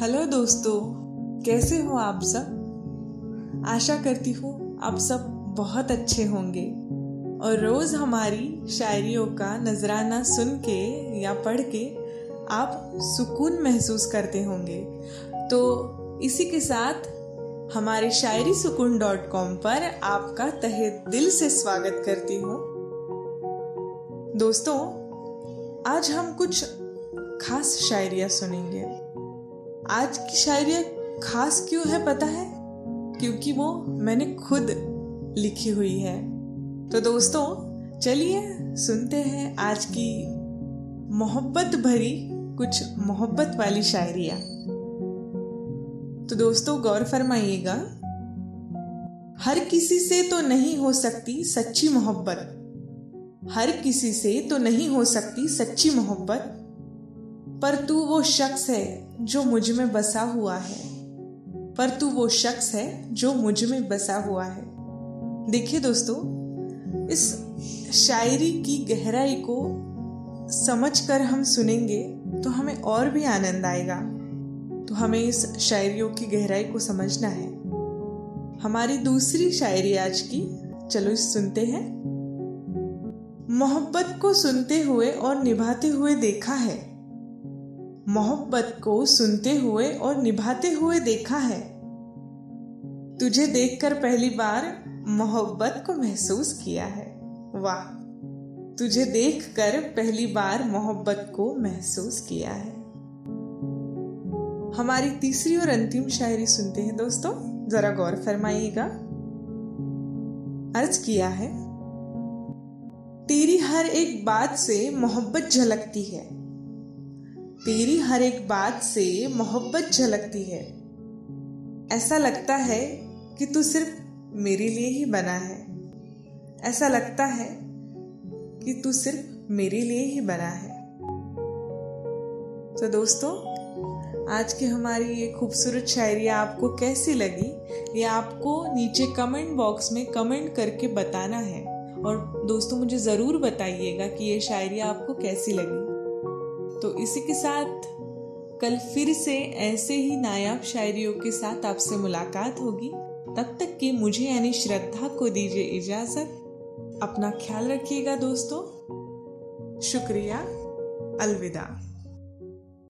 Hello दोस्तों, कैसे हो आप सब? आशा करती हूँ आप सब बहुत अच्छे होंगे। और रोज हमारी शायरियों का नजराना सुन के या पढ़ के आप सुकून महसूस करते होंगे। तो इसी के साथ हमारे शायरी सुकून डॉट कॉम पर आपका तहे दिल से स्वागत करती हूँ। दोस्तों, आज हम कुछ खास शायरिया सुनेंगे। आज की शायरिया खास क्यों है पता है? क्योंकि वो मैंने खुद लिखी हुई है। तो दोस्तों, चलिए सुनते हैं आज की मोहब्बत भरी कुछ मोहब्बत वाली शायरिया। तो दोस्तों, गौर फरमाइएगा, हर किसी से तो नहीं हो सकती सच्ची मोहब्बत। हर किसी से तो नहीं हो सकती सच्ची मोहब्बत। पर तू वो शख्स है जो मुझमें बसा हुआ है। पर तू वो शख्स है जो मुझमें बसा हुआ है। देखिए दोस्तों, इस शायरी की गहराई को समझकर हम सुनेंगे तो हमें और भी आनंद आएगा। तो हमें इस शायरियों की गहराई को समझना है। हमारी दूसरी शायरी आज की, चलो इस सुनते हैं। मोहब्बत को सुनते हुए और निभाते हुए देखा है। मोहब्बत को सुनते हुए और निभाते हुए देखा है। तुझे देखकर पहली बार मोहब्बत को महसूस किया है। वाह, तुझे देखकर पहली बार मोहब्बत को महसूस किया है। हमारी तीसरी और अंतिम शायरी सुनते हैं दोस्तों। जरा गौर फरमाइएगा। अर्ज़ किया है, तेरी हर एक बात से मोहब्बत झलकती है। तेरी हर एक बात से मोहब्बत झलकती है। ऐसा लगता है कि तू सिर्फ़ मेरे लिए ही बना है। ऐसा लगता है कि तू सिर्फ़ मेरे लिए ही बना है। तो दोस्तों, आज की हमारी ये खूबसूरत शायरी आपको कैसी लगी, ये आपको नीचे कमेंट बॉक्स में कमेंट करके बताना है। और दोस्तों, मुझे ज़रूर बताइएगा कि ये शायरी आपको कैसी लगी। तो इसी के साथ कल फिर से ऐसे ही नायाब शायरियों के साथ आपसे मुलाकात होगी। तब तक कि मुझे यानी श्रद्धा को दीजिए इजाज़त। अपना ख्याल रखिएगा दोस्तों। शुक्रिया। अलविदा।